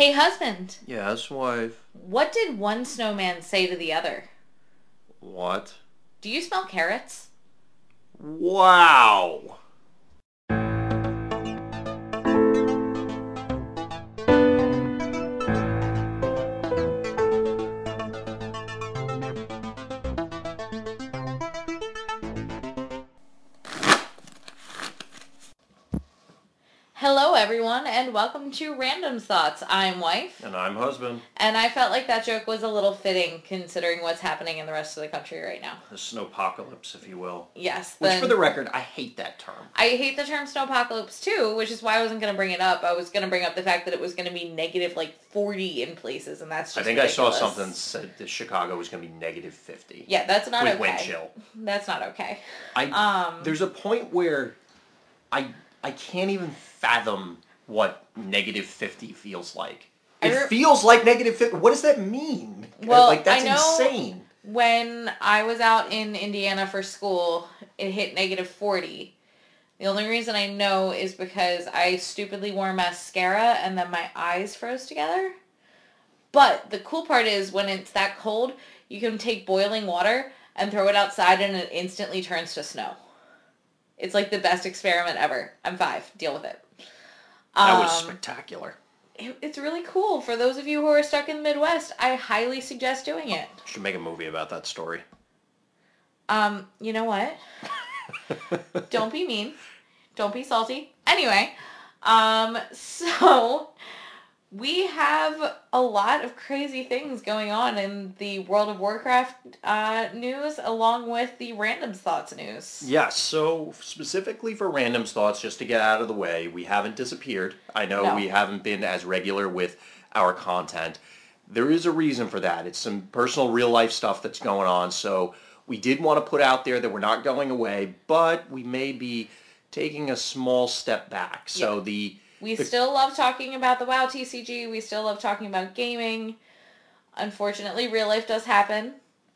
Hey, husband, Yes, wife. what did one snowman say to the other? What? Do you smell carrots? Wow. Everyone, and welcome to Random Thoughts. I'm Wife, And I'm husband. and I felt like that joke was a little fitting considering what's happening in the rest of the country right now. The snowpocalypse, if you will. Yes, Which, then- for the record, I hate that term. I hate the term snowpocalypse too, which is why I wasn't going to bring it up. I was going to bring up the fact that it was going to be negative like 40 in places, and that's just I think I saw something said that Chicago was going to be negative 50 Yeah, that's not with okay. wind chill. That's not okay. I, Um, there's a point where I I can't even fathom what negative 50 feels like. It re- feels like negative 50. What does that mean? Well, like that's insane. when I was out in Indiana for school, it hit negative 40. The only reason I know is because I stupidly wore mascara and then my eyes froze together. But the cool part is when it's that cold, you can take boiling water and throw it outside and it instantly turns to snow. It's like the best experiment ever. I'm five. Deal with it. That was Um, spectacular. it- it's really cool. For those of you who are stuck in the Midwest, I highly suggest doing it. Should make a movie about that story. Um, you know what? Don't be mean. Don't be salty. Anyway, um, so we have a lot of crazy things going on in the World of Warcraft uh, news along with the Random Thoughts news. Yes, so specifically for Random's Thoughts, just to get out of the way, we haven't disappeared. I know No. we haven't been as regular with our content. There is a reason for that. It's some personal real life stuff that's going on, so we did want to put out there that we're not going away, but we may be taking a small step back. So Yeah. the We The- still love talking about the WoW TCG. We still love talking about gaming. Unfortunately, real life does happen.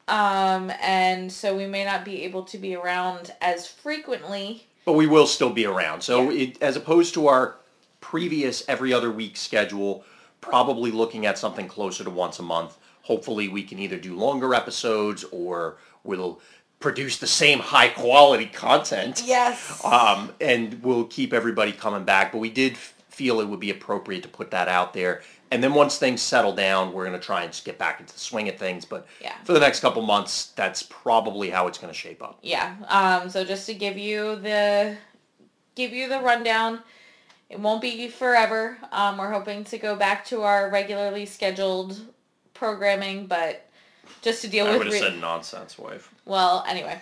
Um, and so we may not be able to be around as frequently But we will still be around. So Yeah. it, as opposed to our previous every other week schedule, probably looking at something closer to once a month. Hopefully we can either do longer episodes or we'll produce the same high quality content. Yes. Um, and we'll keep everybody coming back. But we did feel it would be appropriate to put that out there. And then once things settle down, we're going to try and just get back into the swing of things. But Yeah. for the next couple months, that's probably how it's going to shape up. Yeah. Um, so just to give you the give you the rundown, it won't be forever. Um, we're hoping to go back to our regularly scheduled programming, but just to deal I with would have re- said nonsense, wife. well, anyway,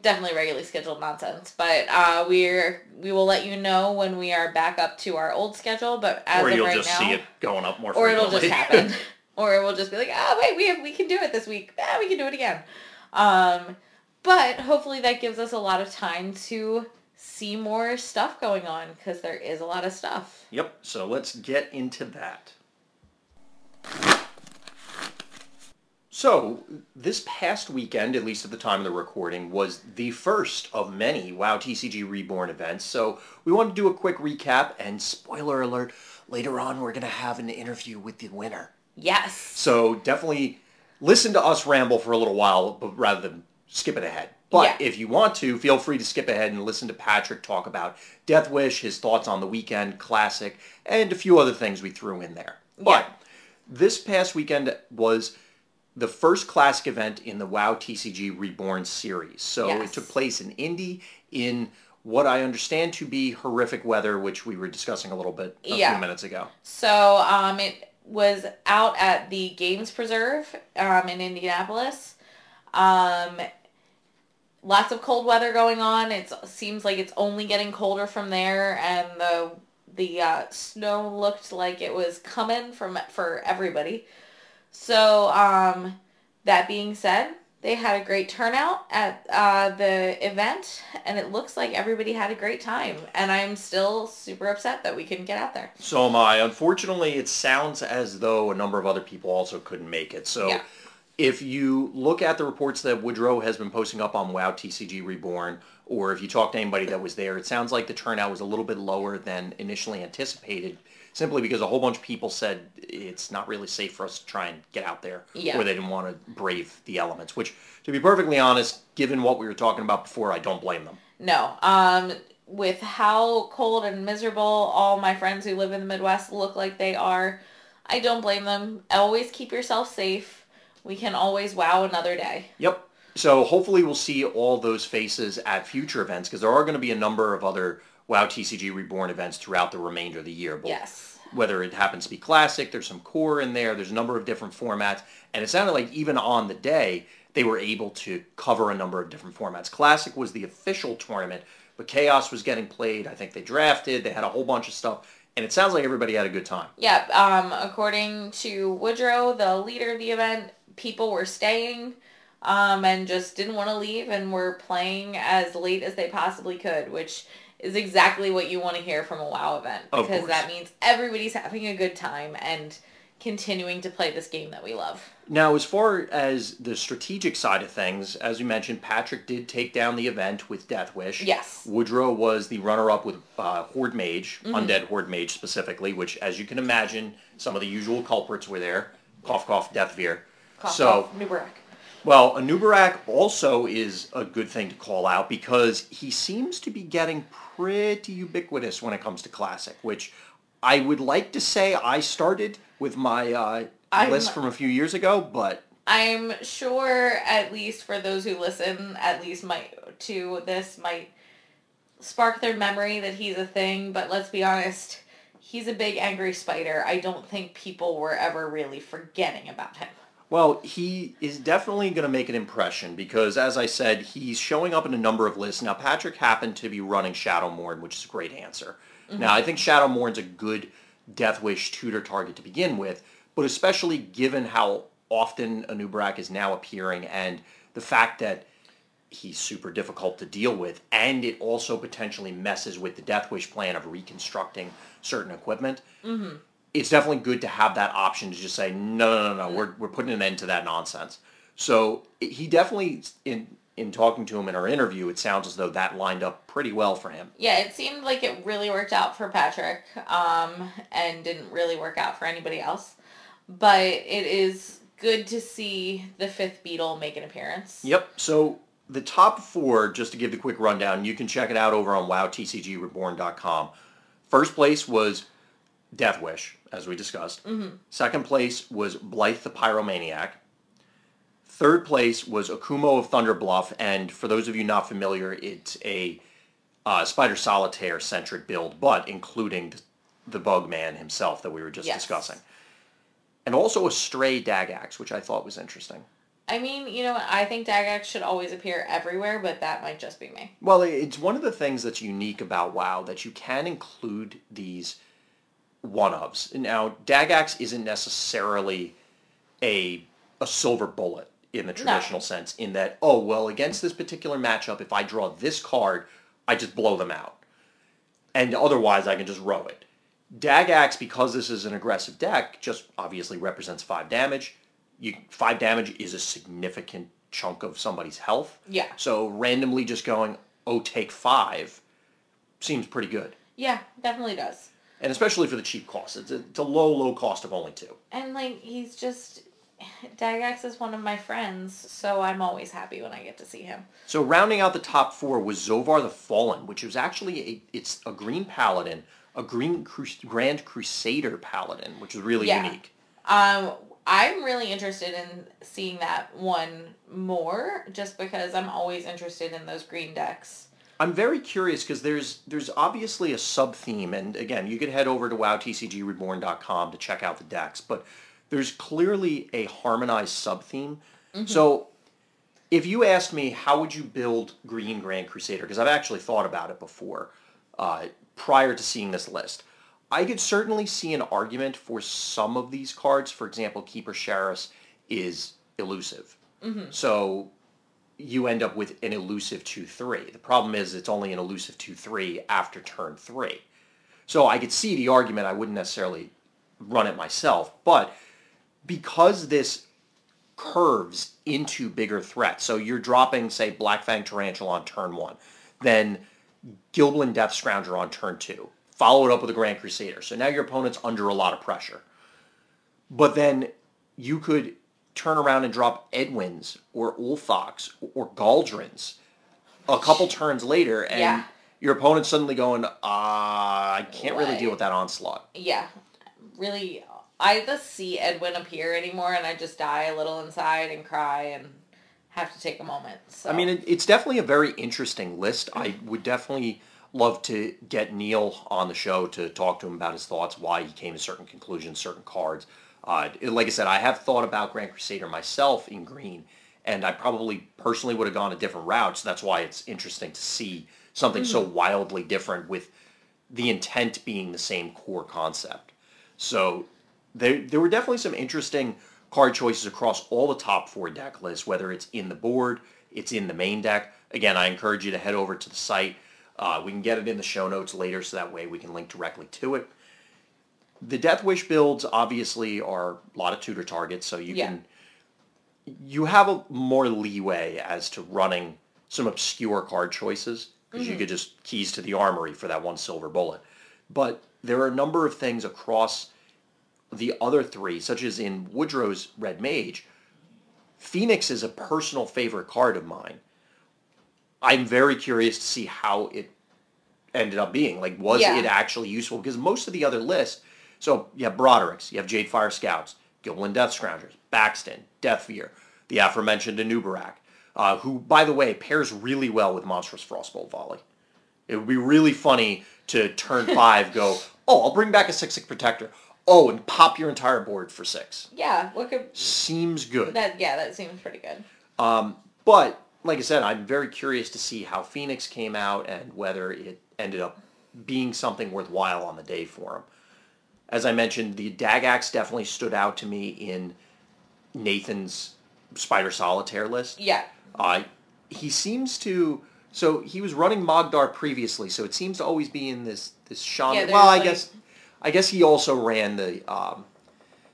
definitely regularly scheduled nonsense. But uh, we're we will let you know when we are back up to our old schedule. But as or of you'll right just now, see it going up more or it'll just happen, or it will just be like, oh wait, we have, we can do it this week. Ah, we can do it again. Um, but hopefully that gives us a lot of time to see more stuff going on because there is a lot of stuff. yep. So let's get into that. So this past weekend, at least at the time of the recording, was the first of many WoW TCG Reborn events. So we want to do a quick recap and spoiler alert, later on we're going to have an interview with the winner. Yes. So definitely listen to us ramble for a little while, but rather than skip it ahead. But Yeah. if you want to, feel free to skip ahead and listen to Patrick talk about Death Wish, his thoughts on the weekend, classic, and a few other things we threw in there. But this past weekend was the first classic event in the WoW TCG Reborn series. So Yes. it took place in Indy in what I understand to be horrific weather, which we were discussing a little bit a Yeah. few minutes ago. So um, it was out at the Games Preserve um, in Indianapolis. Um, lots of cold weather going on. It seems like it's only getting colder from there, and the the uh, snow looked like it was coming from for everybody. So um, that being said, they had a great turnout at uh, the event, and it looks like everybody had a great time. And I'm still super upset that we couldn't get out there. So am I. Unfortunately, it sounds as though a number of other people also couldn't make it. So Yeah. If you look at the reports that Woodrow has been posting up on WoW TCG Reborn, or if you talk to anybody that was there, it sounds like the turnout was a little bit lower than initially anticipated simply because a whole bunch of people said it's not really safe for us to try and get out there, Yeah. or they didn't want to brave the elements. Which, to be perfectly honest, given what we were talking about before, I don't blame them. No. Um, with how cold and miserable all my friends who live in the Midwest look like they are, I don't blame them. Always keep yourself safe. We can always wow another day. Yep. So hopefully we'll see all those faces at future events because there are going to be a number of other WoW TCG Reborn events throughout the remainder of the year. both Yes. Whether it happens to be classic, there's some core in there. There's a number of different formats, and it sounded like even on the day they were able to cover a number of different formats. Classic was the official tournament, but Chaos was getting played. I think they drafted. They had a whole bunch of stuff, and it sounds like everybody had a good time. Yeah, um, according to Woodrow, the leader of the event, people were staying um, and just didn't want to leave and were playing as late as they possibly could, which is exactly what you want to hear from a WoW event because that means everybody's having a good time and continuing to play this game that we love. Now, as far as the strategic side of things, as you mentioned, Patrick did take down the event with Death Wish. Yes. Woodrow was the runner-up with uh, Horde Mage, Undead Horde Mage specifically, which, as you can imagine, some of the usual culprits were there. Cough, cough, Death Veer. Cough, so, cough, Nubarak. well, Anubarak also is a good thing to call out because he seems to be getting pretty ubiquitous when it comes to Classic, which I would like to say I started with my uh, list from a few years ago, but I'm sure at least for those who listen, at least might to this might spark their memory that he's a thing, but let's be honest, he's a big angry spider. I don't think people were ever really forgetting about him. Well, he is definitely going to make an impression because, as I said, he's showing up in a number of lists. Now, Patrick happened to be running Shadowmourne, which is a great answer. Mm-hmm. Now, I think Shadow Shadowmourne's a good Death Wish tutor target to begin with, but especially given how often Anubarak is now appearing and the fact that he's super difficult to deal with, and it also potentially messes with the Death Wish plan of reconstructing certain equipment. Mm-hmm. It's definitely good to have that option to just say no, no, no, no. We're we're putting an end to that nonsense. So he definitely, in in talking to him in our interview, it sounds as though that lined up pretty well for him. Yeah, it seemed like it really worked out for Patrick, um, and didn't really work out for anybody else. But it is good to see the fifth beetle make an appearance. Yep. So the top four, just to give the quick rundown, you can check it out over on WowTCGReborn.com. First place was Death Wish, as we discussed. Second place was Blythe the Pyromaniac. Third place was Akumo of Thunder Bluff, and for those of you not familiar, it's a uh, Spider Solitaire centric build, but including the Bugman himself that we were just Yes. discussing. And also a Stray Dagax, which I thought was interesting. I mean, you know, I think Dagax should always appear everywhere, but that might just be me. Well, it's one of the things that's unique about WoW that you can include these one-ofs. Now, Dagax isn't necessarily a a silver bullet in the traditional sense in that, oh, well, against this particular matchup, if I draw this card, I just blow them out. And otherwise, I can just row it. Dagax, because this is an aggressive deck, just obviously represents five damage. You, five damage is a significant chunk of somebody's health. Yeah. So randomly just going, oh, take five, seems pretty good. Yeah, definitely does. And especially for the cheap cost. It's a, it's a low, low cost of only two. And like he's just Dagax is one of my friends, so I'm always happy when I get to see him. So rounding out the top four was Zovar the Fallen, which was actually a, it's a green paladin, a green Cru- Grand Crusader paladin, which is really Yeah. unique. Um I'm really interested in seeing that one more just because I'm always interested in those green decks. I'm very curious because there's there's obviously a sub theme, and again, you could head over to wowtcgreborn.com to check out the decks, but there's clearly a harmonized sub theme. So if you asked me how would you build Green Grand Crusader, because I've actually thought about it before, uh, prior to seeing this list, I could certainly see an argument for some of these cards. For example, Keeper Sharis is elusive. So you end up with an elusive 2-3. The problem is it's only an elusive 2-3 after turn 3. So I could see the argument. I wouldn't necessarily run it myself. But because this curves into bigger threats, so you're dropping, say, Black Fang Tarantula on turn 1, then Gilblin Death Scrounger on turn 2, follow it up with a Grand Crusader. So now your opponent's under a lot of pressure. But then you could turn around and drop Edwin's or Ulthox or Galdrins a couple turns later, and Yeah. your opponent's suddenly going, uh, I can't really deal with that onslaught. Yeah, really. I just see Edwin appear anymore, and I just die a little inside and cry and have to take a moment. So. I mean, it, it's definitely a very interesting list. I would definitely love to get Neil on the show to talk to him about his thoughts, why he came to certain conclusions, certain cards. Uh, like I said, I have thought about Grand Crusader myself in green, and I probably personally would have gone a different route. So that's why it's interesting to see something so wildly different with the intent being the same core concept. So there, there were definitely some interesting card choices across all the top four deck lists, whether it's in the board, it's in the main deck. Again, I encourage you to head over to the site. Uh, we can get it in the show notes later, so that way we can link directly to it. The Death Wish builds obviously are a lot of tutor targets, so you Yeah. can you have a more leeway as to running some obscure card choices because you mm-hmm. could just keys to the armory for that one silver bullet. But there are a number of things across the other three, such as in Woodrow's Red Mage. Phoenix is a personal favorite card of mine. I'm very curious to see how it ended up being. Like, was Yeah. it actually useful? Because most of the other lists, so you have Broderick's, you have Jade Fire Scouts, Gilblin Death Scroungers, Baxton, Deathfear, the aforementioned Anubarak, uh, who, by the way, pairs really well with Monstrous Frostbolt Volley. It would be really funny to turn five go, oh, I'll bring back a six six protector. Oh, and pop your entire board for six. yeah, what could Seems good. that? Yeah, that seems pretty good. But like I said, I'm very curious to see how Phoenix came out and whether it ended up being something worthwhile on the day for him. As I mentioned, the Dagax definitely stood out to me in Nathan's Spider Solitaire list. Yeah, Uh, he seems to. So he was running Mogdar previously, so it seems to always be in this this shaman. Yeah, well, I like- guess I guess he also ran the um,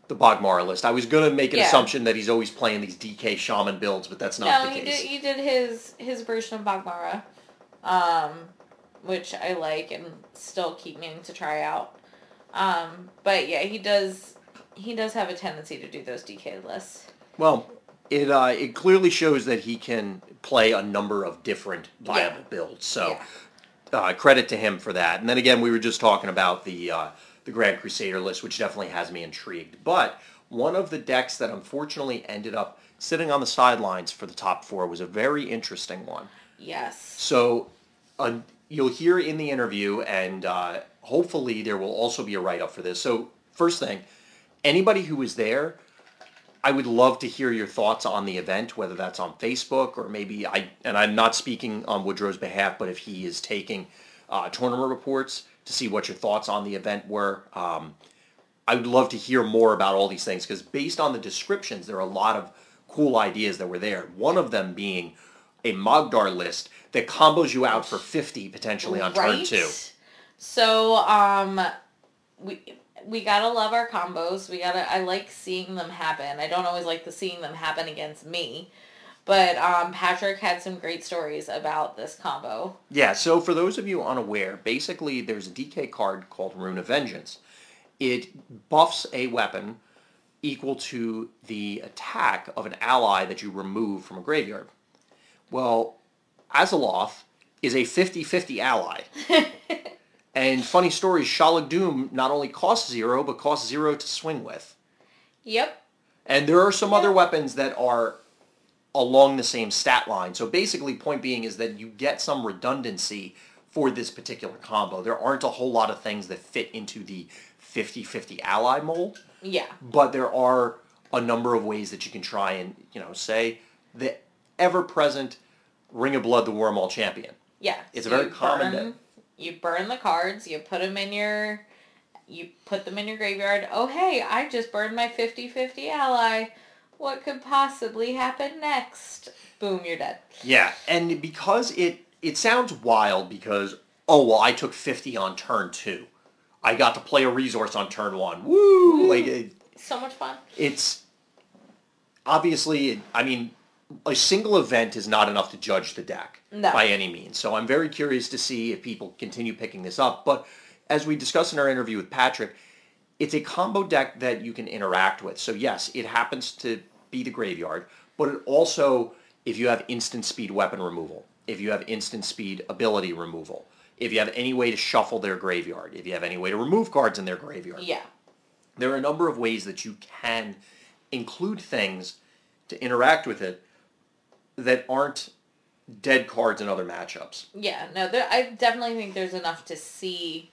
the Bogmara list. I was gonna make an Yeah. assumption that he's always playing these DK shaman builds, but that's not no, the he case. did. He did his his version of Bogmara, um, which I like and still keep meaning to try out. Um, but yeah, he does. He does have a tendency to do those DK lists. Well, it uh, it clearly shows that he can play a number of different viable builds. So uh, credit to him for that. And then again, we were just talking about the uh, the Grand Crusader list, which definitely has me intrigued. But one of the decks that unfortunately ended up sitting on the sidelines for the top four was a very interesting one. Yes. So uh, you'll hear in the interview, and uh, hopefully there will also be a write up for this. So first thing, anybody who was there, I would love to hear your thoughts on the event, whether that's on Facebook or maybe I. And I'm not speaking on Woodrow's behalf, but if he is taking uh, tournament reports to see what your thoughts on the event were. Um, I would love to hear more about all these things because based on the descriptions, there are a lot of cool ideas that were there. One of them being a Mogdar list that combos you out for 50 potentially on turn two. So um, we we gotta love our combos. We gotta. I like seeing them happen. I don't always like the seeing them happen against me, but um, Patrick had some great stories about this combo. Yeah, so for those of you unaware, basically there's a DK card called Rune of Vengeance. It buffs a weapon equal to the attack of an ally that you remove from a graveyard. Well, Azeloth is a 50-50 ally. and funny story, Shalag Doom not only costs zero, but costs zero to swing with. Yep. And there are some other weapons that are along the same stat line. So basically, point being is that you get some redundancy for this particular combo. There aren't a whole lot of things that fit into the 50-50 ally mold, Yeah. but there are a number of ways that you can try and, you know, say the ever-present Ring of Blood, the Wormall champion. Yeah. It's a very common You burn the cards. You put them in your. You put them in your graveyard. Oh hey, I just burned my 50-50 ally. What could possibly happen next? Boom, you're dead. Yeah, and because it it sounds wild because oh well I took 50 on turn 2. I got to play a resource on turn 1. Woo! Like it, So much fun. it's obviously I mean a single event is not enough to judge the deck No. by any means. So I'm very curious to see if people continue picking this up, but as we discussed in our interview with Patrick, it's a combo deck that you can interact with. So yes, it happens to be the graveyard, but it also, if you have instant speed weapon removal, if you have instant speed ability removal, if you have any way to shuffle their graveyard, if you have any way to remove cards in their graveyard. Yeah. There are a number of ways that you can include things to interact with it that aren't dead cards in other matchups. Yeah, no, there, I definitely think there's enough to see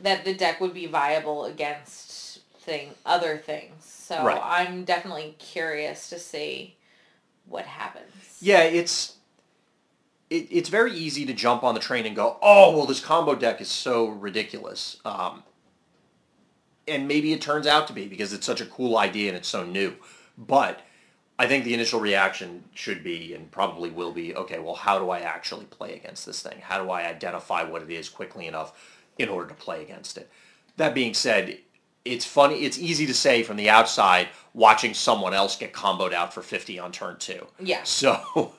that the deck would be viable against thing other things. So Right. I'm definitely curious to see what happens. Yeah, it's it, it's very easy to jump on the train and go, oh well, this combo deck is so ridiculous, um, and maybe it turns out to be because it's such a cool idea and it's so new. But I think the initial reaction should be and probably will be, okay, well, how do I actually play against this thing? How do I identify what it is quickly enough in order to play against it? That being said, it's funny. It's easy to say from the outside, watching someone else get comboed out for fifty on turn two. Yeah. So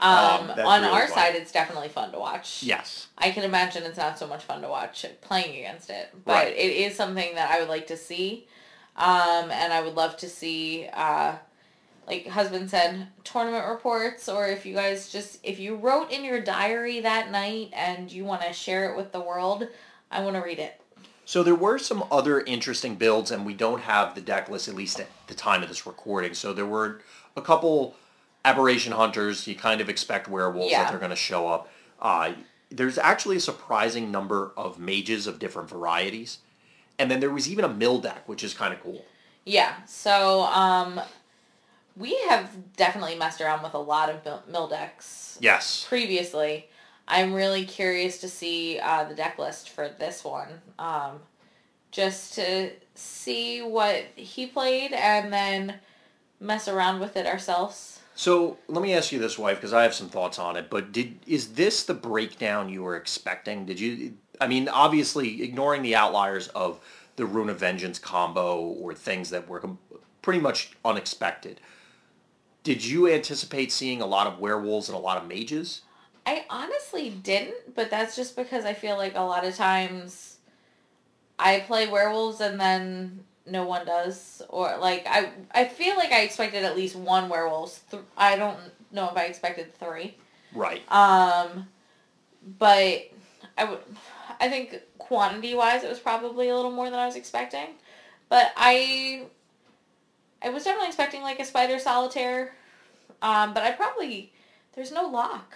Um, that's on really our fun. side, it's definitely fun to watch. yes, I can imagine it's not so much fun to watch playing against it, but Right. it is something that I would like to see, um, and I would love to see, uh, like husband said, tournament reports, or if you guys just if you wrote in your diary that night and you want to share it with the world, I want to read it. So there were some other interesting builds, and we don't have the deck list at least at the time of this recording. So there were a couple aberration hunters. You kind of expect werewolves Yeah. that they're going to show up. Uh, there's actually a surprising number of mages of different varieties, and then there was even a mill deck, which is kind of cool. Yeah, so um, we have definitely messed around with a lot of mill decks Yes. previously. I'm really curious to see uh, the deck list for this one, um, just to see what he played and then mess around with it ourselves. So let me ask you this, wife, because I have some thoughts on it. But did is this the breakdown you were expecting? Did you? I mean, obviously, ignoring the outliers of the Rune of Vengeance combo or things that were com- pretty much unexpected. Did you anticipate seeing a lot of werewolves and a lot of mages? I honestly didn't, but that's just because I feel like a lot of times I play werewolves and then no one does, or like I I feel like I expected at least one werewolf. Th- I don't know if I expected three. Right. Um, but I would, I think quantity wise, it was probably a little more than I was expecting. But I, I was definitely expecting like a spider solitaire. Um, but I probably there's no lock.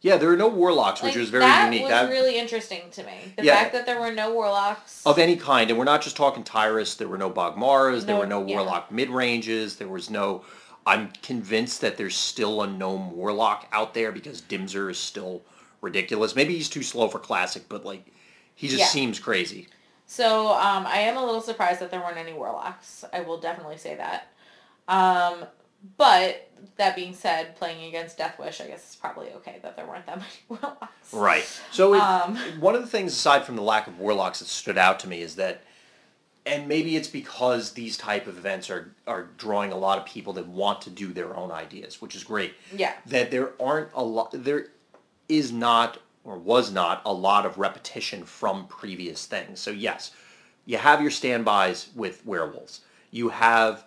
Yeah, there are no warlocks, which Like, was very that unique. was That was really interesting to me. The Yeah. fact that there were no warlocks. of any kind, and we're not just talking Tyrus. There were no Bogmaras. there were no yeah. Warlock mid ranges. There was no. I'm convinced that there's still a gnome Warlock out there because Dimzer is still ridiculous. Maybe he's too slow for classic, but like, he just Yeah. seems crazy. So um, I am a little surprised that there weren't any warlocks. I will definitely say that. Um, but that being said, playing against Death Wish, I guess it's probably okay that there weren't that many warlocks. Right. So it, Um. one of the things aside from the lack of warlocks that stood out to me is that, and maybe it's because these type of events are are drawing a lot of people that want to do their own ideas, which is great. Yeah. That there aren't a lot. There is not or was not a lot of repetition from previous things. So yes, you have your standbys with werewolves. You have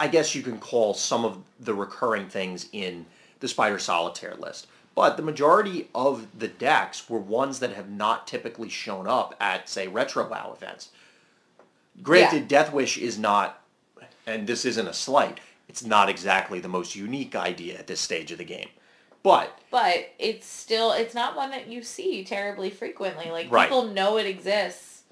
I guess you can call some of the recurring things in the Spider Solitaire list. But the majority of the decks were ones that have not typically shown up at, say, Retro WoW events. Granted, Death Wish is not, and this isn't a slight, it's not exactly the most unique idea at this stage of the game. But, But it's still it's not one that you see terribly frequently. Like Right. people know it exists,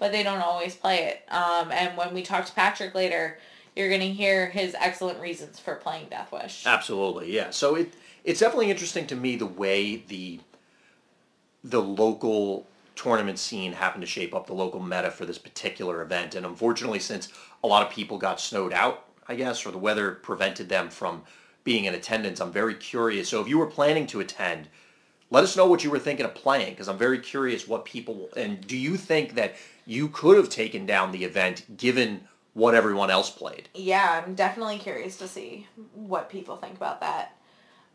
but they don't always play it. Um, and when we talk to Patrick later, you're gonna hear his excellent reasons for playing Death Wish. Absolutely, yeah. So it it's definitely interesting to me the way the the local tournament scene happened to shape up the local meta for this particular event. And unfortunately, since a lot of people got snowed out, I guess, or the weather prevented them from being in attendance, I'm very curious. So if you were planning to attend, let us know what you were thinking of playing because I'm very curious what people and do you think that you could have taken down the event given what everyone else played? Yeah, I'm definitely curious to see what people think about that.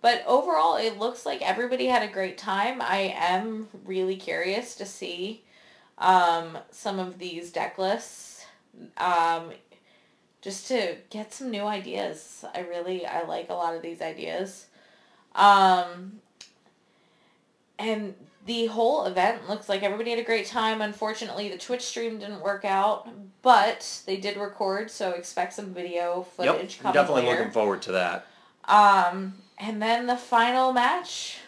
But overall, it looks like everybody had a great time. I am really curious to see um, some of these deck lists. Um, just to get some new ideas. I really I like a lot of these ideas. Um, and the whole event looks like everybody had a great time. Unfortunately, the Twitch stream didn't work out, but they did record, so expect some video footage Yep, coming definitely later. looking forward to that. Um, and then the final match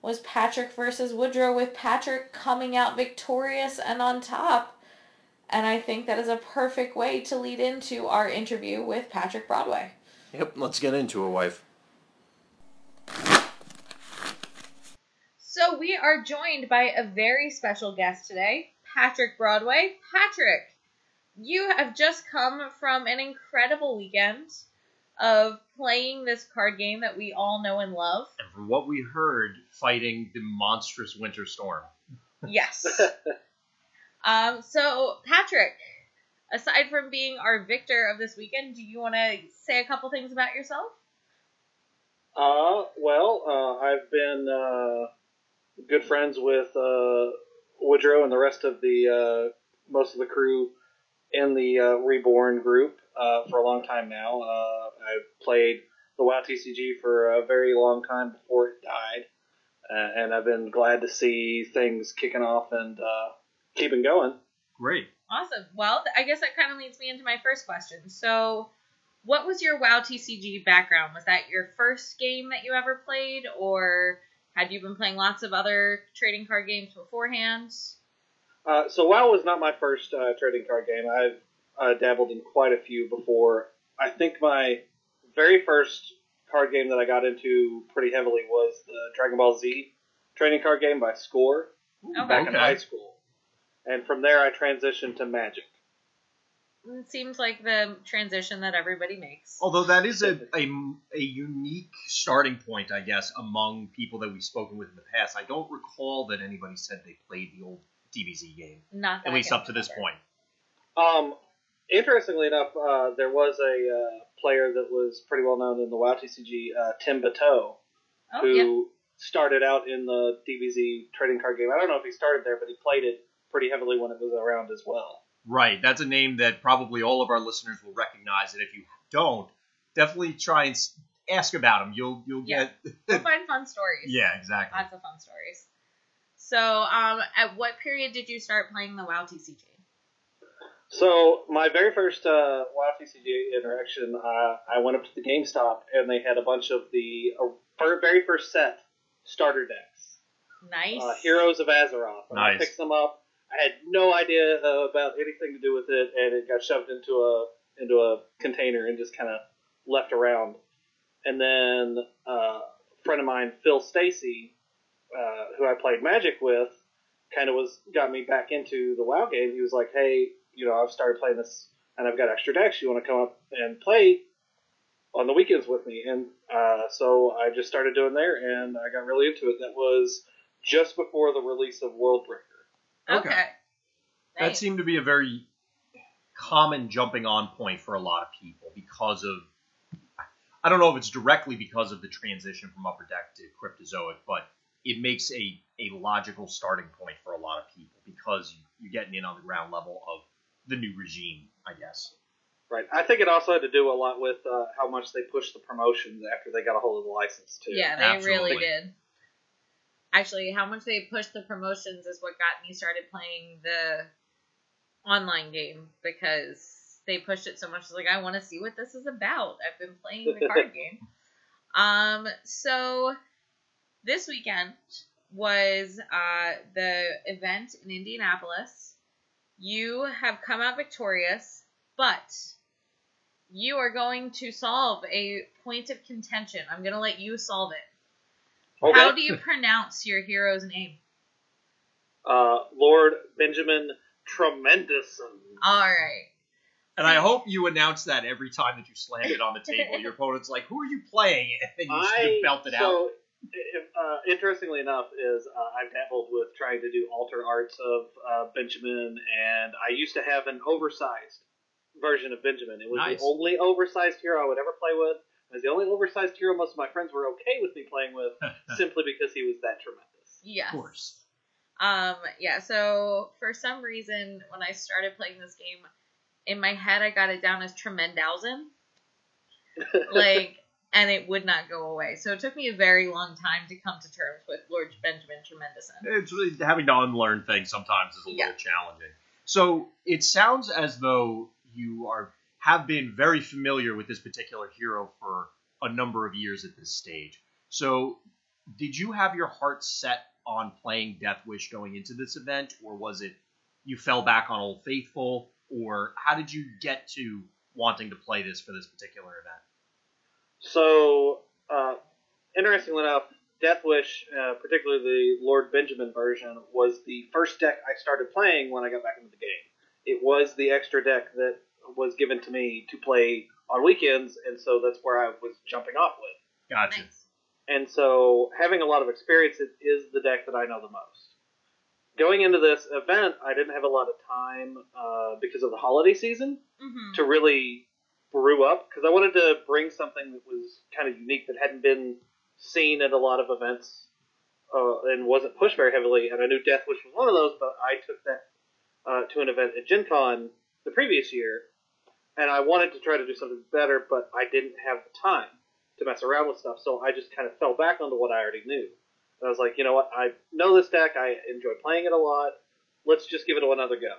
was Patrick versus Woodrow, with Patrick coming out victorious and on top. And I think that is a perfect way to lead into our interview with Patrick Broadway. Yep, let's get into it, wife. So we are joined by a very special guest today, Patrick Broadway. Patrick, you have just come from an incredible weekend of playing this card game that we all know and love. And from what we heard, fighting the monstrous winter storm. Yes. um, so, Patrick, aside from being our victor of this weekend, do you want to say a couple things about yourself? Uh, well, uh, I've been uh, good friends with uh, Woodrow and the rest of the uh, most of the crew in the uh, Reborn group uh, for a long time now. Uh, I've played the WoW TCG for a very long time before it died, uh, and I've been glad to see things kicking off and uh, keeping going. Great. Awesome. Well, I guess that kind of leads me into my first question. So, what was your WoW TCG background? Was that your first game that you ever played, or had you been playing lots of other trading card games beforehand? Uh, so WoW was not my first uh, trading card game. I've uh, dabbled in quite a few before. I think my very first card game that I got into pretty heavily was the Dragon Ball Z trading card game by Score Okay. back in high school. And from there, I transitioned to Magic. It seems like the transition that everybody makes. Although that is a, a, a unique starting point, I guess, among people that we've spoken with in the past. I don't recall that anybody said they played the old DBZ game, Not that at I least up to this remember. point. Um, interestingly enough, uh, there was a uh, player that was pretty well known in the WoW TCG, uh, Tim Bateau, Oh, who yeah. started out in the DBZ trading card game. I don't know if he started there, but he played it pretty heavily when it was around as well. Right. That's a name that probably all of our listeners will recognize. And if you don't, definitely try and ask about him. You'll you'll Yeah. get. We'll find fun stories. yeah, exactly. Lots of fun stories. So, um, at what period did you start playing the WoW TCG? So my very first uh, WoW TCG interaction, uh, I went up to the GameStop and they had a bunch of the uh, very first set starter decks, Nice. uh, Heroes of Azeroth. And I picked them up. I had no idea uh, about anything to do with it, and it got shoved into a into a container and just kind of left around. And then uh, a friend of mine, Phil Stacy, uh, who I played Magic with, kind of was got me back into the WoW game. He was like, "Hey, you know, I've started playing this, and I've got extra decks. You want to come up and play on the weekends with me?" And uh, so I just started doing there, and I got really into it. That was just before the release of Worldbreaker. Okay. okay. That seemed to be a very common jumping on point for a lot of people because of I don't know if it's directly because of the transition from Upper Deck to Cryptozoic, but it makes a, a logical starting point for a lot of people because you're getting in on the ground level of the new regime, I guess. Right. I think it also had to do a lot with uh, how much they pushed the promotions after they got a hold of the license too. Yeah, they really did. Actually, how much they pushed the promotions is what got me started playing the online game because they pushed it so much. I was like, I want to see what this is about. I've been playing the card game. Um, so this weekend was uh, the event in Indianapolis. You have come out victorious, but you are going to solve a point of contention. I'm going to let you solve it. Okay. How do you pronounce your hero's name? uh, Lord Benjamin Tremendousson. All right. And I hope you announce that every time that you slam it on the table. Your opponent's like, "Who are you playing?" And then you, I you belt it out. so if, uh, interestingly enough, is uh, I've dabbled with trying to do alter arts of uh, Benjamin, and I used to have an oversized version of Benjamin. It was Nice. the only oversized hero I would ever play with. As the only oversized hero most of my friends were okay with me playing with, simply because he was that tremendous. Yes. Of course. Um, yeah, so for some reason, when I started playing this game, in my head, I got it down as Tremendousen. Like, and it would not go away. So it took me a very long time to come to terms with Lord Benjamin Tremendousen. It's really having to unlearn things sometimes is a Yeah. little challenging. So it sounds as though you are have been very familiar with this particular hero for a number of years at this stage. So did you have your heart set on playing Death Wish going into this event, or was it you fell back on Old Faithful, or how did you get to wanting to play this for this particular event? So, uh, interestingly enough, Death Wish, uh, particularly the Lord Benjamin version, was the first deck I started playing when I got back into the game. It was the extra deck that was given to me to play on weekends, and so that's where I was jumping off with. Gotcha. Nice. And so, having a lot of experience, it is the deck that I know the most. Going into this event, I didn't have a lot of time uh, because of the holiday season hmm to really brew up because I wanted to bring something that was kind of unique that hadn't been seen at a lot of events uh, and wasn't pushed very heavily. And I knew Death Wish was one of those, but I took that uh, to an event at Gen Con the previous year, and I wanted to try to do something better, but I didn't have the time to mess around with stuff, so I just kind of fell back onto what I already knew. And I was like, you know what, I know this deck, I enjoy playing it a lot. Let's just give it another go.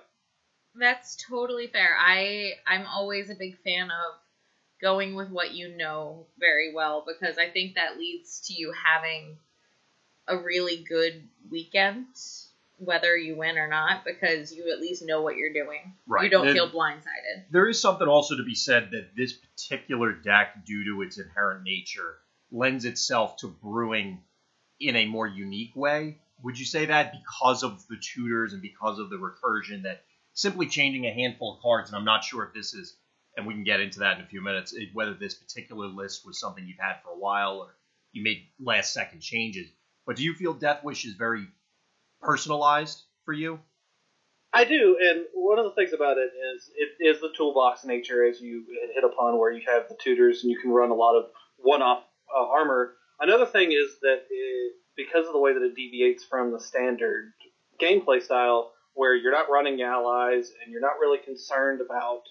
That's totally fair. I I'm always a big fan of going with what you know very well because I think that leads to you having a really good weekend, whether you win or not, because you at least know what you're doing. Right. You don't And- feel blindsided. there is something also to be said that this particular deck, due to its inherent nature, lends itself to brewing in a more unique way. Would you say that because of the tutors and because of the recursion that simply changing a handful of cards, and I'm not sure if this is, and we can get into that in a few minutes, whether this particular list was something you've had for a while or you made last second changes. But do you feel Death Wish is very personalized for you? I do, and one of the things about it is it is the toolbox nature, as you hit upon, where you have the tutors and you can run a lot of one-off uh, armor. Another thing is that it, because of the way that it deviates from the standard gameplay style, where you're not running allies and you're not really concerned about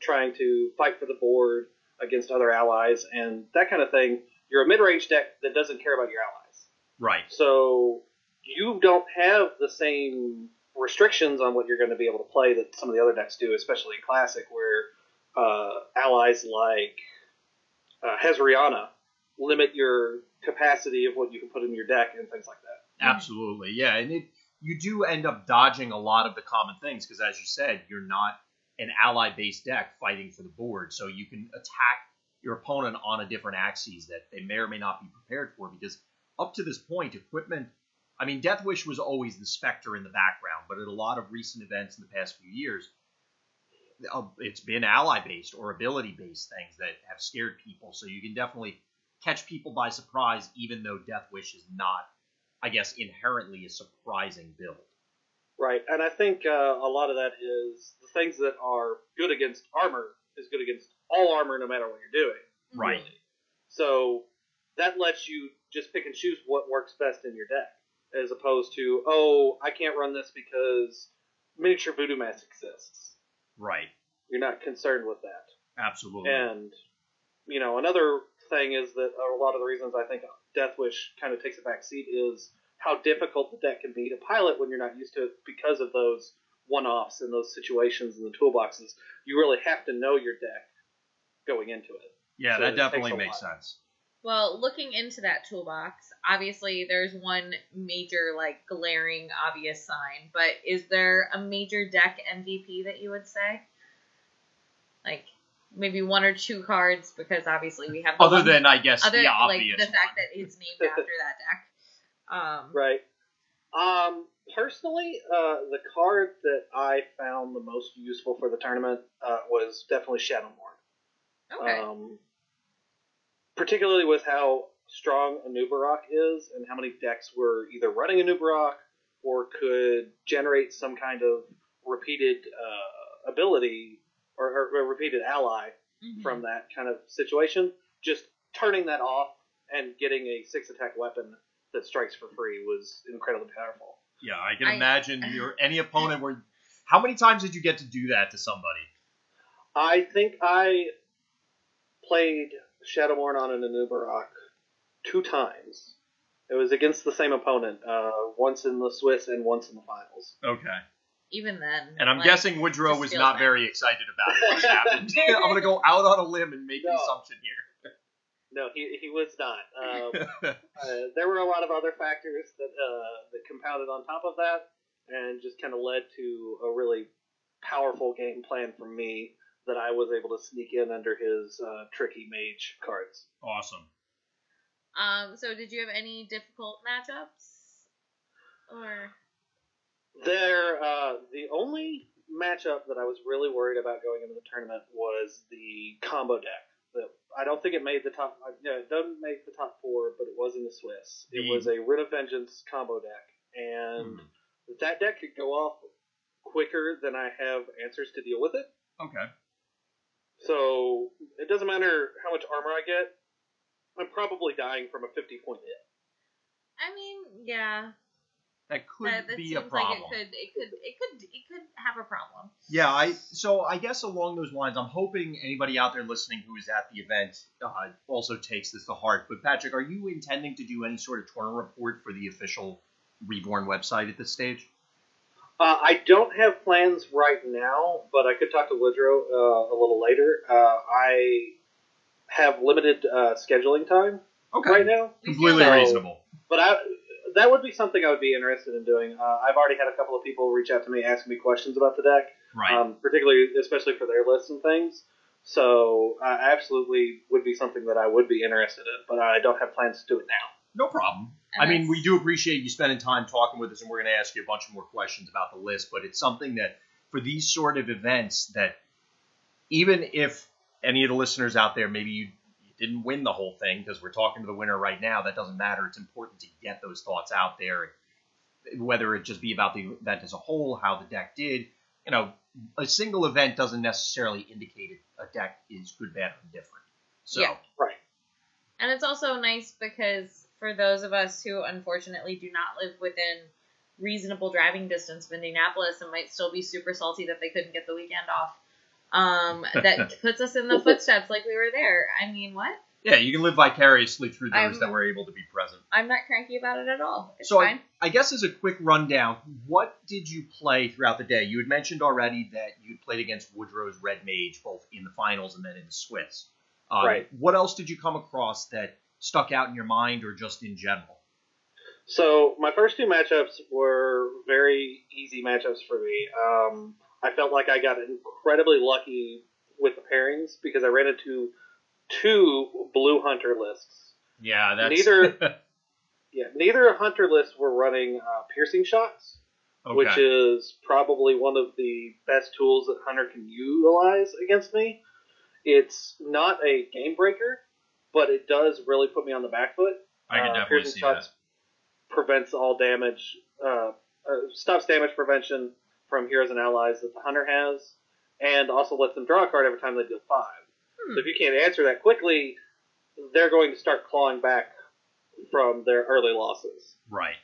trying to fight for the board against other allies and that kind of thing, you're a mid-range deck that doesn't care about your allies. Right. So you don't have the same restrictions on what you're going to be able to play that some of the other decks do, especially in Classic, where uh, allies like uh, Hezriana limit your capacity of what you can put in your deck and things like that. Absolutely, yeah, and it you do end up dodging a lot of the common things because, as you said, you're not an ally-based deck fighting for the board, so you can attack your opponent on a different axis that they may or may not be prepared for. Because up to this point, equipment, I mean, Death Wish was always the specter in the background, but at a lot of recent events in the past few years, uh, it's been ally-based or ability-based things that have scared people. So you can definitely catch people by surprise, even though Death Wish is not I guess, inherently a surprising build. Right, and I think uh, a lot of that is the things that are good against armor is good against all armor, no matter what you're doing. Right. really. So that lets you just pick and choose what works best in your deck, as opposed to oh, I can't run this because miniature voodoo mask exists. Right. You're not concerned with that. Absolutely. And you know, another thing is that a lot of the reasons I think Death Wish kind of takes a back seat is how difficult the deck can be to pilot when you're not used to it because of those one-offs and those situations in the toolboxes. You really have to know your deck going into it. yeah, so that definitely makes sense. Well, looking into that toolbox, obviously there's one major, like, glaring, obvious sign, but is there a major deck MVP that you would say? Like, maybe one or two cards, because obviously we have Other one- than, I guess, other, the like, obvious. the fact one. that it's named after that deck. Um, Right. Um, personally, uh, the card that I found the most useful for the tournament uh, was definitely Shadowmourne. okay. Um, particularly with how strong Anubarak is and how many decks were either running Anubarak or could generate some kind of repeated uh, ability or, or, or repeated ally Mhm. from that kind of situation. Just turning that off and getting a six attack weapon that strikes for free was incredibly powerful. Yeah, I can I- imagine your any opponent where. How many times did you get to do that to somebody? I think I played Shadowmourne on an Anub'arak two times. It was against the same opponent, uh, once in the Swiss and once in the finals. Okay. Even then. And I'm like, guessing Woodrow was not bad. very excited about it when it happened. I'm going to go out on a limb and make an assumption here. No, he, he was not. Um, uh, there were a lot of other factors that uh, that compounded on top of that, and just kind of led to a really powerful game plan from me that I was able to sneak in under his uh, tricky mage cards. awesome. Um. So, did you have any difficult matchups? Or There, uh, the only matchup that I was really worried about going into the tournament was the combo deck. That I don't think it made the top. uh, No, it doesn't make the top four, but it was in the Swiss. It The- was a Writ of Vengeance combo deck, and Hmm. that deck could go off quicker than I have answers to deal with it. Okay. So it doesn't matter how much armor I get. I'm probably dying from a 50 point hit. I mean, yeah, That could that, that be seems a problem. like it could, it could, it could, it could have a problem. Yeah, I so I guess along those lines, I'm hoping anybody out there listening who is at the event uh, also takes this to heart. But Patrick, are you intending to do any sort of tournament report for the official Reborn website at this stage? Uh, I don't have plans right now, but I could talk to Woodrow uh, a little later. Uh, I have limited uh, scheduling time Okay, right now, completely So- reasonable. but I, that would be something I would be interested in doing. Uh, I've already had a couple of people reach out to me asking me questions about the deck, Right. um, particularly, especially for their lists and things. So uh, absolutely would be something that I would be interested in, but I don't have plans to do it now. No problem. And I mean, we do appreciate you spending time talking with us, and we're going to ask you a bunch of more questions about the list. But it's something that, for these sort of events, that even if any of the listeners out there, maybe you, you didn't win the whole thing because we're talking to the winner right now, that doesn't matter. It's important to get those thoughts out there, whether it just be about the event as a whole, how the deck did. You know, a single event doesn't necessarily indicate a deck is good, bad, or different. So, Yeah. Right. And it's also nice because for those of us who unfortunately do not live within reasonable driving distance of Indianapolis and might still be super salty that they couldn't get the weekend off, um, that puts us in the footsteps like we were there. I mean, what? yeah, you can live vicariously through those I'm- that were able to be present. I'm not cranky about it at all. It's So fine. I, I guess as a quick rundown, what did you play throughout the day? You had mentioned already that you played against Woodrow's Red Mage both in the finals and then in the Swiss. Uh, Right. What else did you come across that stuck out in your mind or just in general? So my first two matchups were very easy matchups for me. Um, I felt like I got incredibly lucky with the pairings because I ran into two blue hunter lists. Yeah, that's Neither- Yeah, neither hunter lists were running uh, piercing shots, okay. which is probably one of the best tools that hunter can utilize against me. It's not a game breaker, but it does really put me on the back foot. I can Uh, definitely piercing see shots prevents all damage, uh, uh, stops damage prevention from heroes and allies that the hunter has, and also lets them draw a card every time they deal five. Hmm. So if you can't answer that quickly, they're going to start clawing back from their early losses. Right.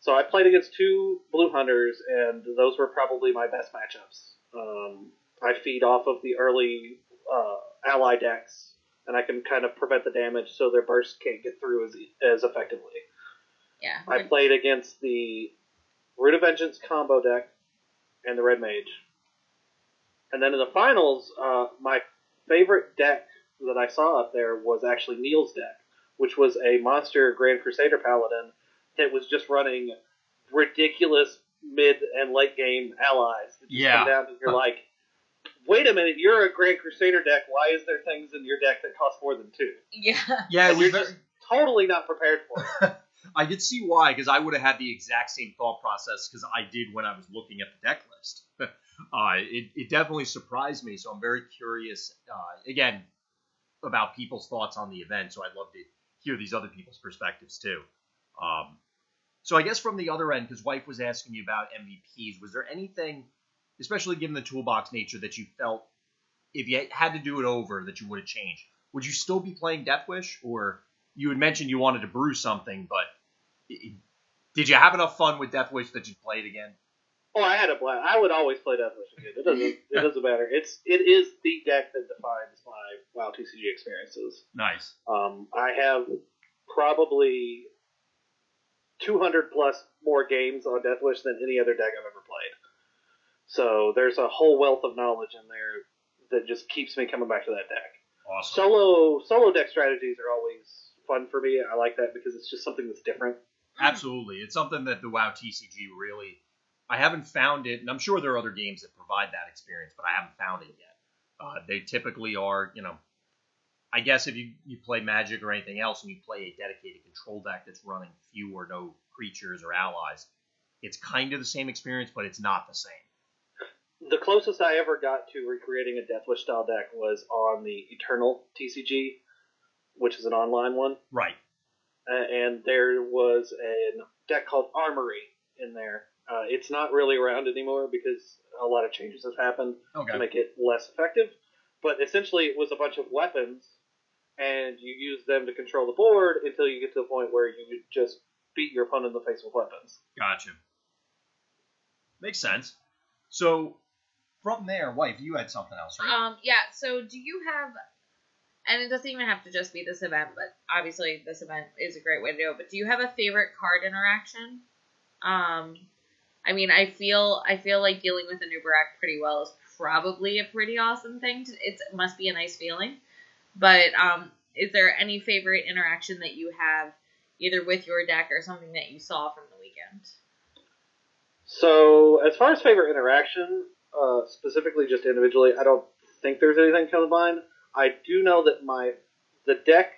So I played against two blue hunters, and those were probably my best matchups. Um, I feed off of the early uh, ally decks, and I can kind of prevent the damage so their bursts can't get through as, as effectively. Yeah. I played against the Root of Vengeance combo deck and the Red Mage. And then in the finals, uh, my favorite deck that I saw up there was actually Neil's deck, which was a monster Grand Crusader Paladin that was just running ridiculous mid and late game allies. That just Yeah. come down and you're like, wait a minute, you're a Grand Crusader deck. Why is there things in your deck that cost more than two? yeah. Yeah, it And was you're just totally not prepared for it. I could see why, because I would have had the exact same thought process because I did when I was looking at the deck list. uh, it, it definitely surprised me, so I'm very curious, uh, again, about people's thoughts on the event, so I'd love to hear these other people's perspectives too. Um, so I guess from the other end, because Wife was asking you about MVPs, was there anything, especially given the toolbox nature, that you felt if you had to do it over that you would have changed? would you still be playing Death Wish, or you had mentioned you wanted to brew something, but i- did you have enough fun with Death Wish that you'd play it again? Oh, I had a blast. I would always play Death Wish again. It doesn't. it doesn't matter. It's it is the deck that defines my WoW TCG experiences. Nice. Um, I have probably 200 plus more games on Death Wish than any other deck I've ever played. So there's a whole wealth of knowledge in there that just keeps me coming back to that deck. Awesome. Solo solo deck strategies are always fun for me. I like that because it's just something that's different. Absolutely. It's something that the WoW TCG really. I haven't found it, and I'm sure there are other games that provide that experience, but I haven't found it yet. Uh, they typically are, you know, I guess if you, you play Magic or anything else and you play a dedicated control deck that's running few or no creatures or allies, it's kind of the same experience, but it's not the same. The closest I ever got to recreating a Death Wish style deck was on the Eternal TCG, which is an online one. Right. uh, and there was a deck called Armory in there. Uh, it's not really around anymore because a lot of changes have happened Okay. to make it less effective. But essentially, it was a bunch of weapons, and you use them to control the board until you get to the point where you just beat your opponent in the face with weapons. Gotcha. Makes sense. So, from there, wife, you had something else, right? Um, yeah. So, do you have? And it doesn't even have to just be this event, but obviously this event is a great way to do it. But do you have a favorite card interaction? Um, I mean, I feel I feel like dealing with Anub'arak pretty well is probably a pretty awesome thing. To, it's, it must be a nice feeling. But um, is there any favorite interaction that you have, either with your deck or something that you saw from the weekend? So, as far as favorite interaction, uh, specifically just individually, I don't think there's anything to mind. I do know that my the deck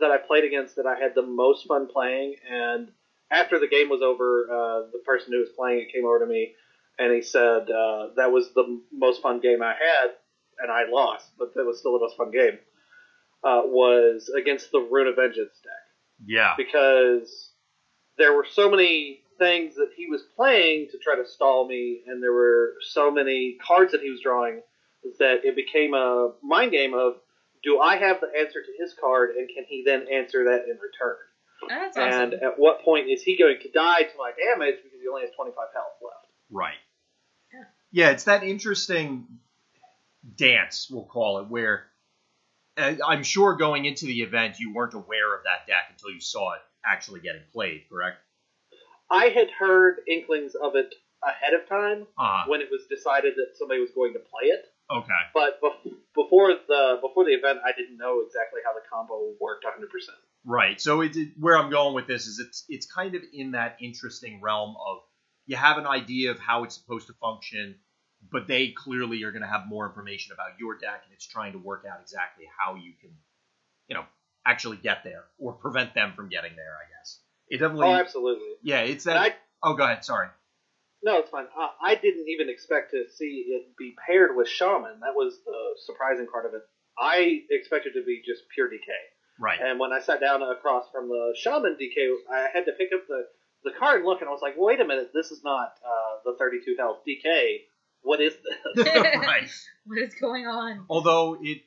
that I played against that I had the most fun playing, and after the game was over, uh, the person who was playing it came over to me and he said uh, that was the most fun game I had, and I lost, but that was still the most fun game. Uh, was against the Rune of Vengeance deck yeah. because there were so many things that he was playing to try to stall me, and there were so many cards that he was drawing that it became a mind game of do I have the answer to his card, and can he then answer that in return? That's awesome. And at what point is he going to die to my damage because he only has 25 health left? Right. Yeah. Yeah, it's that interesting dance, we'll call it, where uh, I'm sure going into the event you weren't aware of that deck until you saw it actually getting played, correct? I had heard inklings of it ahead of time Uh, when it was decided that somebody was going to play it. okay. But bef- before the before the event, I didn't know exactly how the combo worked 100. percent Right. So it, it- where I'm going with this is it's it's kind of in that interesting realm of you have an idea of how it's supposed to function, but they clearly are going to have more information about your deck, and it's trying to work out exactly how you can, you know, actually get there or prevent them from getting there. I guess it definitely. Oh, absolutely. yeah, it's And that. I, oh, go ahead. Sorry. no, it's fine. Uh, I didn't even expect to see it be paired with shaman. That was the surprising part of it. I expected it to be just pure DK. Right. And when I sat down across from the shaman DK, I had to pick up the the card and look, and I was like, wait a minute, this is not uh, the 32 health DK. What is this? right. what is going on? Although it,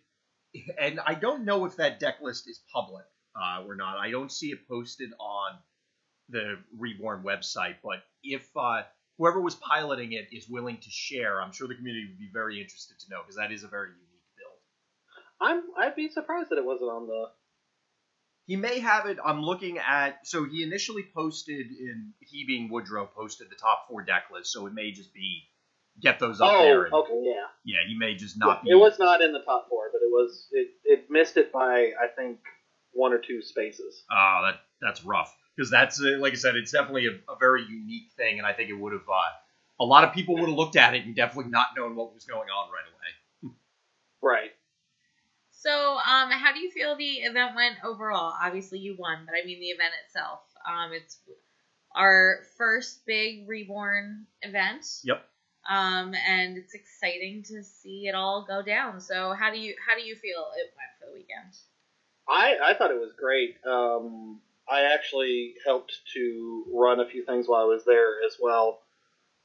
and I don't know if that deck list is public uh, or not. I don't see it posted on the Reborn website. But if uh, whoever was piloting it is willing to share, I'm sure the community would be very interested to know because that is a very unique build. I'm I'd be surprised that it wasn't on the. He may have it. I'm looking at. So he initially posted in he being Woodrow posted the top four deck list. So it may just be get those up oh, there. And, okay, yeah. Yeah, he may just not be. It was not in the top four, but it was it, it missed it by I think one or two spaces. Oh, that that's rough because that's uh, like I said, it's definitely a, a very unique thing, and I think it would have uh, a lot of people would have looked at it and definitely not known what was going on right away. Right. So, um, how do you feel the event went overall? Obviously, you won, but I mean the event itself. Um, it's our first big reborn event. Yep. Um, and it's exciting to see it all go down. So, how do you how do you feel it went for the weekend? I I thought it was great. Um, I actually helped to run a few things while I was there as well.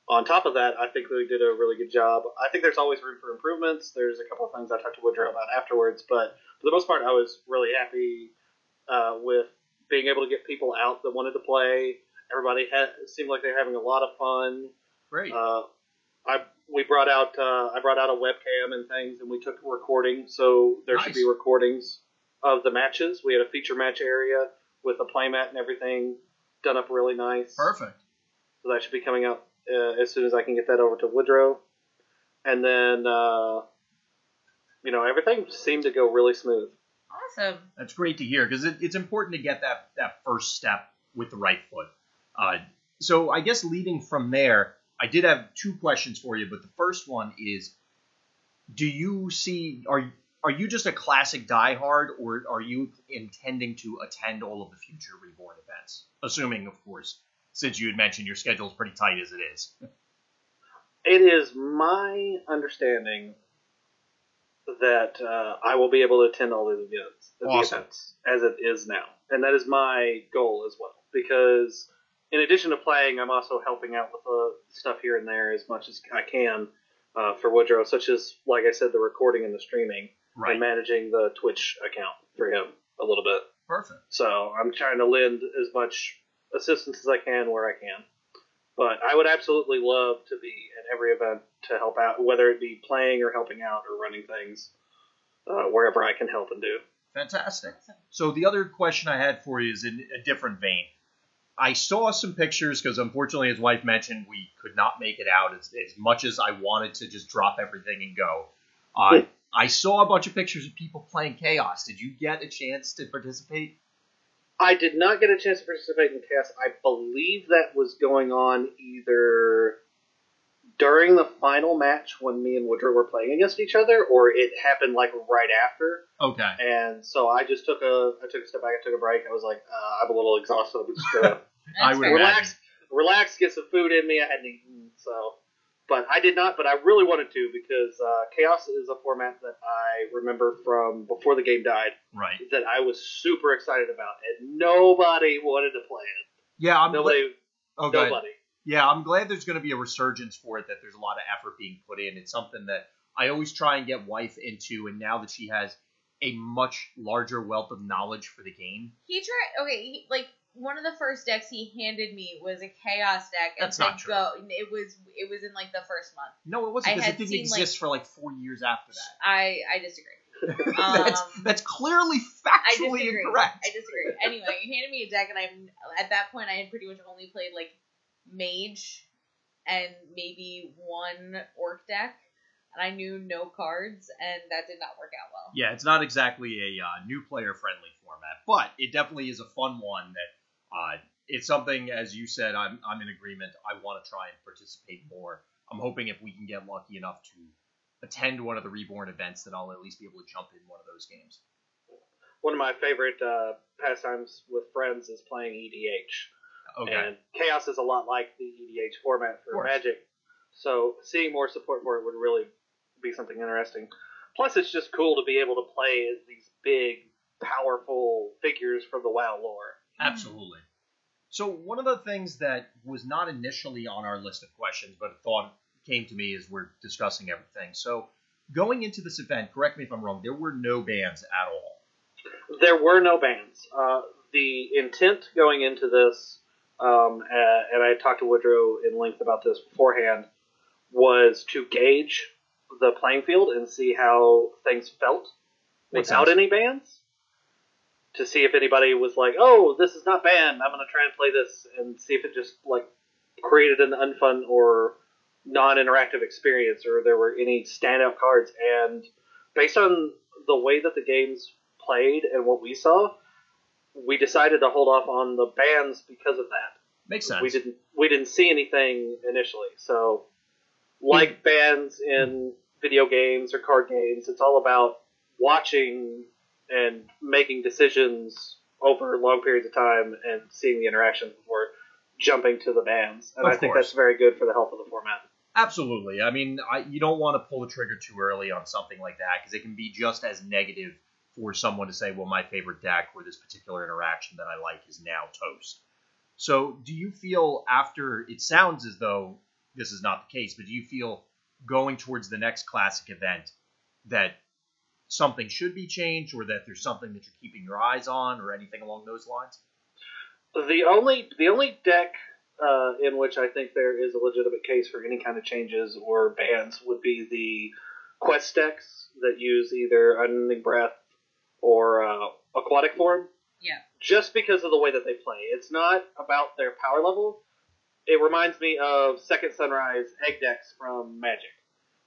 on top of that, I think they did a really good job. I think there's always room for improvements. There's a couple of things I talked to Woodrow about afterwards, but for the most part, I was really happy uh, with being able to get people out that wanted to play. Everybody had seemed like they're having a lot of fun. Great. Uh, I we brought out uh, I brought out a webcam and things, and we took recording. So there should be recordings of the matches. We had a feature match area with a playmat and everything done up really nice. Perfect. So that should be coming out uh, as soon as I can get that over to Woodrow. And then, uh, you know, everything seemed to go really smooth. Awesome. That's great to hear because it, it's important to get that that first step with the right foot. Uh, so I guess leading from there, I did have two questions for you, but the first one is: Do you see are are you just a classic diehard, or are you intending to attend all of the future Reborn events? Assuming, of course, since you had mentioned your schedule is pretty tight as it is. It is my understanding that uh, I will be able to attend all the events, the events as it is now, and that is my goal as well. Because in addition to playing, I'm also helping out with uh, stuff here and there as much as I can uh, for Woodrow, such as, like I said, the recording and the streaming, Right. and managing the Twitch account for him a little bit. Perfect. So I'm trying to lend as much assistance as I can where I can. But I would absolutely love to be at every event to help out, whether it be playing or helping out or running things, uh, wherever I can help and do. Fantastic. So the other question I had for you is in a different vein. I saw some pictures because unfortunately, his wife mentioned we could not make it out as, as much as I wanted to just drop everything and go. Uh, I saw a bunch of pictures of people playing Chaos. Did you get a chance to participate? I did not get a chance to participate in Chaos. I believe that was going on either during the final match when me and Woodrow were playing against each other, or it happened like right after. Okay. And so I just took a I took a step back, I took a break. I was like, uh, I'm a little exhausted. I'm just gonna I would fair. imagine. relax, relax, get some food in me. I hadn't eaten, so. But I did not. But I really wanted to because uh, Chaos is a format that I remember from before the game died Right. that I was super excited about, and nobody wanted to play it. Yeah, I'm Nobody, glad. Oh, go ahead. nobody. Yeah, I'm glad there's going to be a resurgence for it. That there's a lot of effort being put in. It's something that I always try and get wife into, and now that she has a much larger wealth of knowledge for the game, He tried. Okay, he, like one of the first decks he handed me was a chaos deck, and That's not true. go. It was it was in like the first month. no, it wasn't because it didn't seen, exist for like four years after that. I I disagree. that's, Um, that's clearly I factually disagree. incorrect. I disagree. Anyway, he handed me a deck, and I at that point I had pretty much only played like mage and maybe one orc deck, and I knew no cards, and that did not work out well. Yeah, it's not exactly a uh, new player friendly format, but it definitely is a fun one that uh, it's something, as you said, I'm, I'm in agreement. I want to try and participate more. I'm hoping if we can get lucky enough to attend one of the Reborn events, that I'll at least be able to jump in one of those games. One of my favorite uh, pastimes with friends is playing EDH. Okay. And Chaos is a lot like the EDH format for. Magic, so seeing more support for it would really be something interesting. Plus, it's just cool to be able to play as these big, powerful figures from the WoW lore. Absolutely. So one of the things that was not initially on our list of questions, but a thought came to me as we're discussing everything. So going into this event, correct me if I'm wrong, there were no bans at all. There were no bans. Uh, the intent going into this, um, uh, and I talked to Woodrow in length about this beforehand, was to gauge the playing field and see how things felt Makes without sense. any bans. To see if anybody was like, "Oh, this is not banned. I'm going to try and play this," and see if it just like created an unfun or non-interactive experience, or there were any standout cards. And based on the way that the games played and what we saw, we decided to hold off on the bans because of that. Makes sense. We didn't we didn't see anything initially. So, like hmm. bans in video games or card games, it's all about watching and making decisions over long periods of time and seeing the interactions before jumping to the bans. And Of I think that's very good for the health of the format. Absolutely. I mean, I, you don't want to pull the trigger too early on something like that because it can be just as negative for someone to say, well, my favorite deck or this particular interaction that I like is now toast. So, do you feel after it sounds as though this is not the case, but do you feel going towards the next classic event that something should be changed or that there's something that you're keeping your eyes on or anything along those lines? The only the only deck uh, in which I think there is a legitimate case for any kind of changes or bans would be the quest decks that use either Unending Breath or uh, Aquatic Form. Yeah. Just because of the way that they play, it's not about their power level. It reminds me of Second Sunrise egg decks from Magic.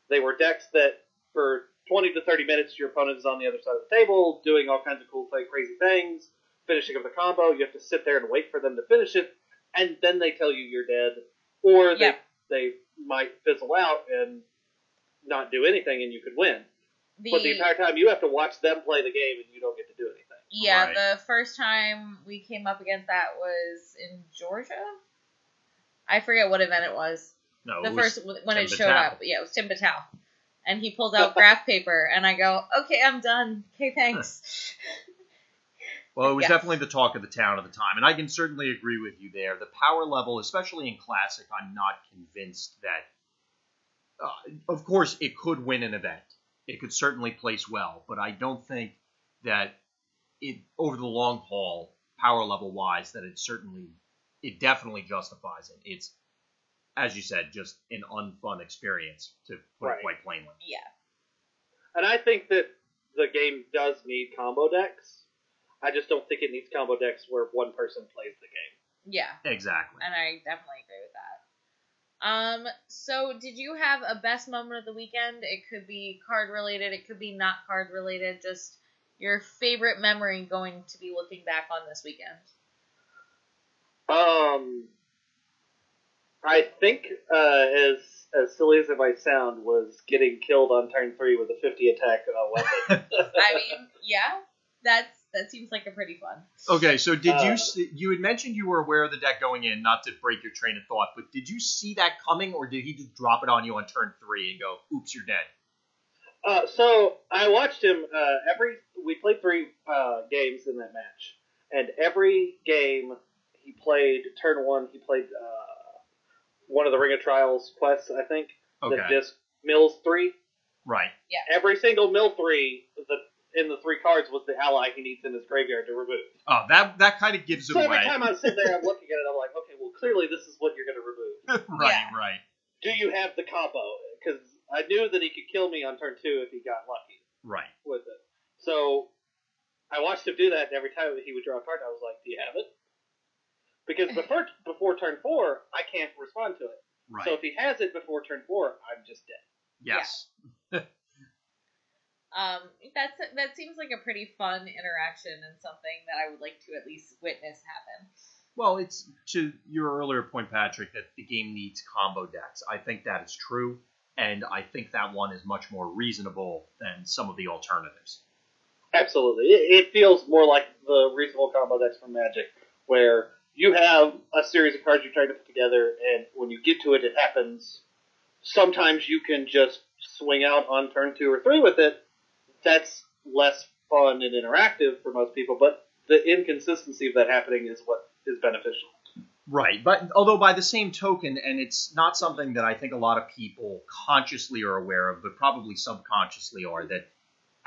They were decks that for 20 to 30 minutes, your opponent is on the other side of the table doing all kinds of cool, crazy things, finishing up the combo. You have to sit there and wait for them to finish it, and then they tell you you're dead, or they Yeah. they might fizzle out and not do anything, and you could win. The, But the entire time you have to watch them play the game, and you don't get to do anything. yeah, Right. the first time we came up against that was in Georgia. I forget what event it was. No, the it was first when Tim it showed Battelle. up. Yeah, it was Tim Battelle. And he pulls out graph paper, and I go, "Okay, I'm done. Okay, thanks." Well, it was Yes. definitely the talk of the town at the time, and I can certainly agree with you there. The power level, especially in classic, I'm not convinced that. Uh, of course, it could win an event. It could certainly place well, but I don't think that it over the long haul, power level wise, that it certainly, it definitely justifies it. It's, as you said, just an unfun experience to put Right. it quite plainly. yeah, And I think that the game does need combo decks. I just don't think it needs combo decks where one person plays the game. yeah, Exactly. and I definitely agree with that. Um, so did you have a best moment of the weekend? It could be card related, it could be not card related. Just your favorite memory going to be looking back on this weekend. Um, I think uh, as as silly as it might sound, was getting killed on turn three with a 50 attack uh, weapon. I mean, yeah, that's that seems like a pretty fun. Okay, so did you Uh, s- you had mentioned you were aware of the deck going in, not to break your train of thought, but did you see that coming, or did he just drop it on you on turn three and go, "Oops, you're dead"? Uh, so I watched him uh, every. We played three uh, games in that match, and every game he played turn one. He played uh, one of the Ring of Trials quests, I think. Okay, That just mills three. right. Yeah. Every single mill three, the in the three cards was the ally he needs in his graveyard to remove. Oh, that that kind of gives it So every away. time I'm sitting there, I'm looking at it, I'm like, okay, well, clearly this is what you're going to remove. right, Yeah. right, Do you have the combo? Because I knew that he could kill me on turn two if he got lucky. right. with it. So I watched him do that, and every time he would draw a card, I was like, "Do you have it?" Because before before turn four, I can't respond to it. Right. So if he has it before turn four, I'm just dead. yes. Um, that's that seems like a pretty fun interaction and something that I would like to at least witness happen. Well, it's to your earlier point, Patrick, that the game needs combo decks. I think that is true, and I think that one is much more reasonable than some of the alternatives. Absolutely, it, it feels more like the reasonable combo decks from Magic, where you have a series of cards you're trying to put together, and when you get to it, it happens. Sometimes you can just swing out on turn two or three with it. That's less fun and interactive for most people, but the inconsistency of that happening is what is beneficial. Right, but although by the same token, and it's not something that I think a lot of people consciously are aware of, but probably subconsciously are, that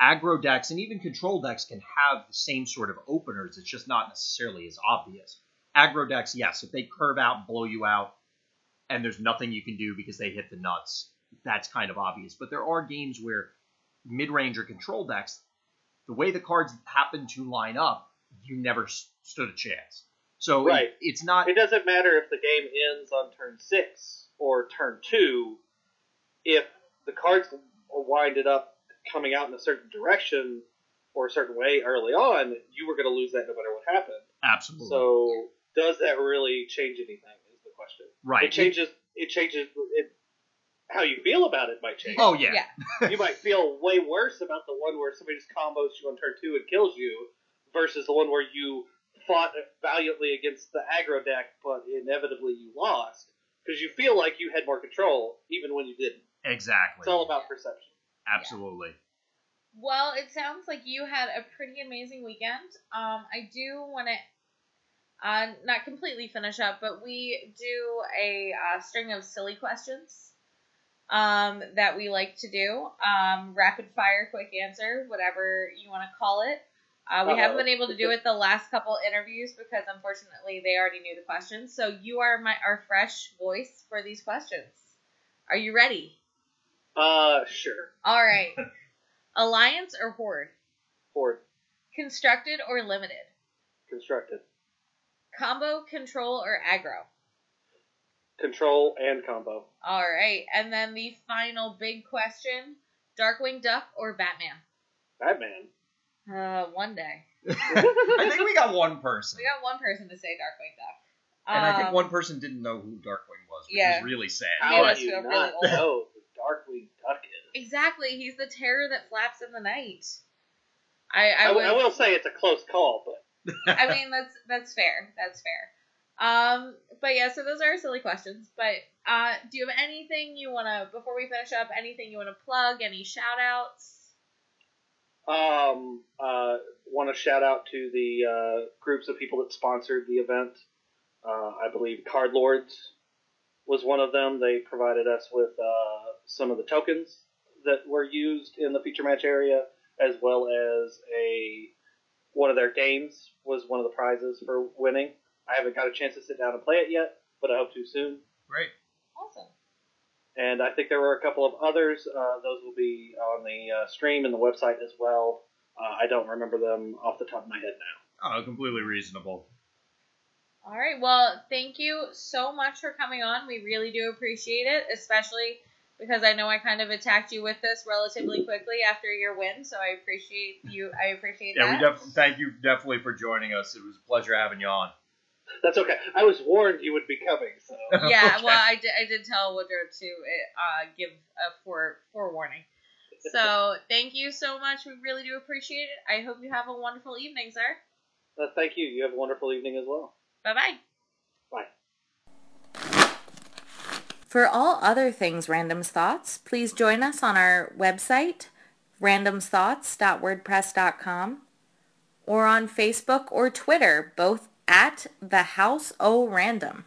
aggro decks and even control decks can have the same sort of openers. It's just not necessarily as obvious. Aggro decks, yes, if they curve out blow you out, and there's nothing you can do because they hit the nuts, that's kind of obvious. But there are games where mid-range or control decks, the way the cards happen to line up, you never stood a chance. So it- it's not It doesn't matter if the game ends on turn six or turn two, if the cards are winded up coming out in a certain direction or a certain way early on, you were going to lose that no matter what happened. Absolutely. So, does that really change anything? Is the question. right. It changes. It changes. It, how you feel about it might change. oh yeah. Yeah. you might feel way worse about the one where somebody just combos you on turn two and kills you, versus the one where you fought valiantly against the aggro deck, but inevitably you lost because you feel like you had more control, even when you didn't. Exactly. It's all about perception. Absolutely. Well, it sounds like you had a pretty amazing weekend. Um, I do want to uh, not completely finish up, but we do a uh, string of silly questions um, that we like to do. Um, rapid fire, quick answer, whatever you want to call it. Uh, we Uh-oh. haven't been able to do it the last couple interviews because unfortunately they already knew the questions. So you are my our fresh voice for these questions. Are you ready? Uh, sure. All right. Alliance or horde? Horde. Constructed or limited? constructed. Combo, control, or aggro? Control and combo. All right. And then the final big question Darkwing Duck or Batman? Batman. Uh, one day. I think we got one person. We got one person to say Darkwing Duck. And I think Um, one person didn't know who Darkwing was, which yeah. is really sad. How us do you not really know who Darkwing Duck is? Exactly. He's the terror that flaps in the night. I, I, I, w- would, I will say it's a close call, but I mean, that's that's fair. That's fair. Um, but yeah, so those are silly questions. But uh, do you have anything you want to before we finish up? Anything you want to plug? Any shout outs? Um, uh, want to shout out to the uh, groups of people that sponsored the event. Uh, I believe Card Lords was one of them. They provided us with uh, some of the tokens that were used in the feature match area, as well as a one of their games was one of the prizes for winning. I haven't got a chance to sit down and play it yet, but I hope to soon. Great. Awesome. And I think there were a couple of others. Uh, those will be on the uh, stream and the website as well. Uh, I don't remember them off the top of my head now. Oh, completely reasonable. All right. Well, thank you so much for coming on. We really do appreciate it, especially because I know I kind of attacked you with this relatively quickly after your win. So I appreciate you. I appreciate Yeah, that. Yeah, we def- thank you definitely for joining us. It was a pleasure having you on. That's okay. I was warned you would be coming, so yeah, Okay. well, I did. I did tell Woodrow to uh, give a fore forewarning. So thank you so much. We really do appreciate it. I hope you have a wonderful evening, sir. uh, thank you. You have a wonderful evening as well. Bye bye. Bye. For all other things Random's Thoughts, please join us on our website, randomsthoughts.wordpress.com, or on Facebook or Twitter, both at the House O Random.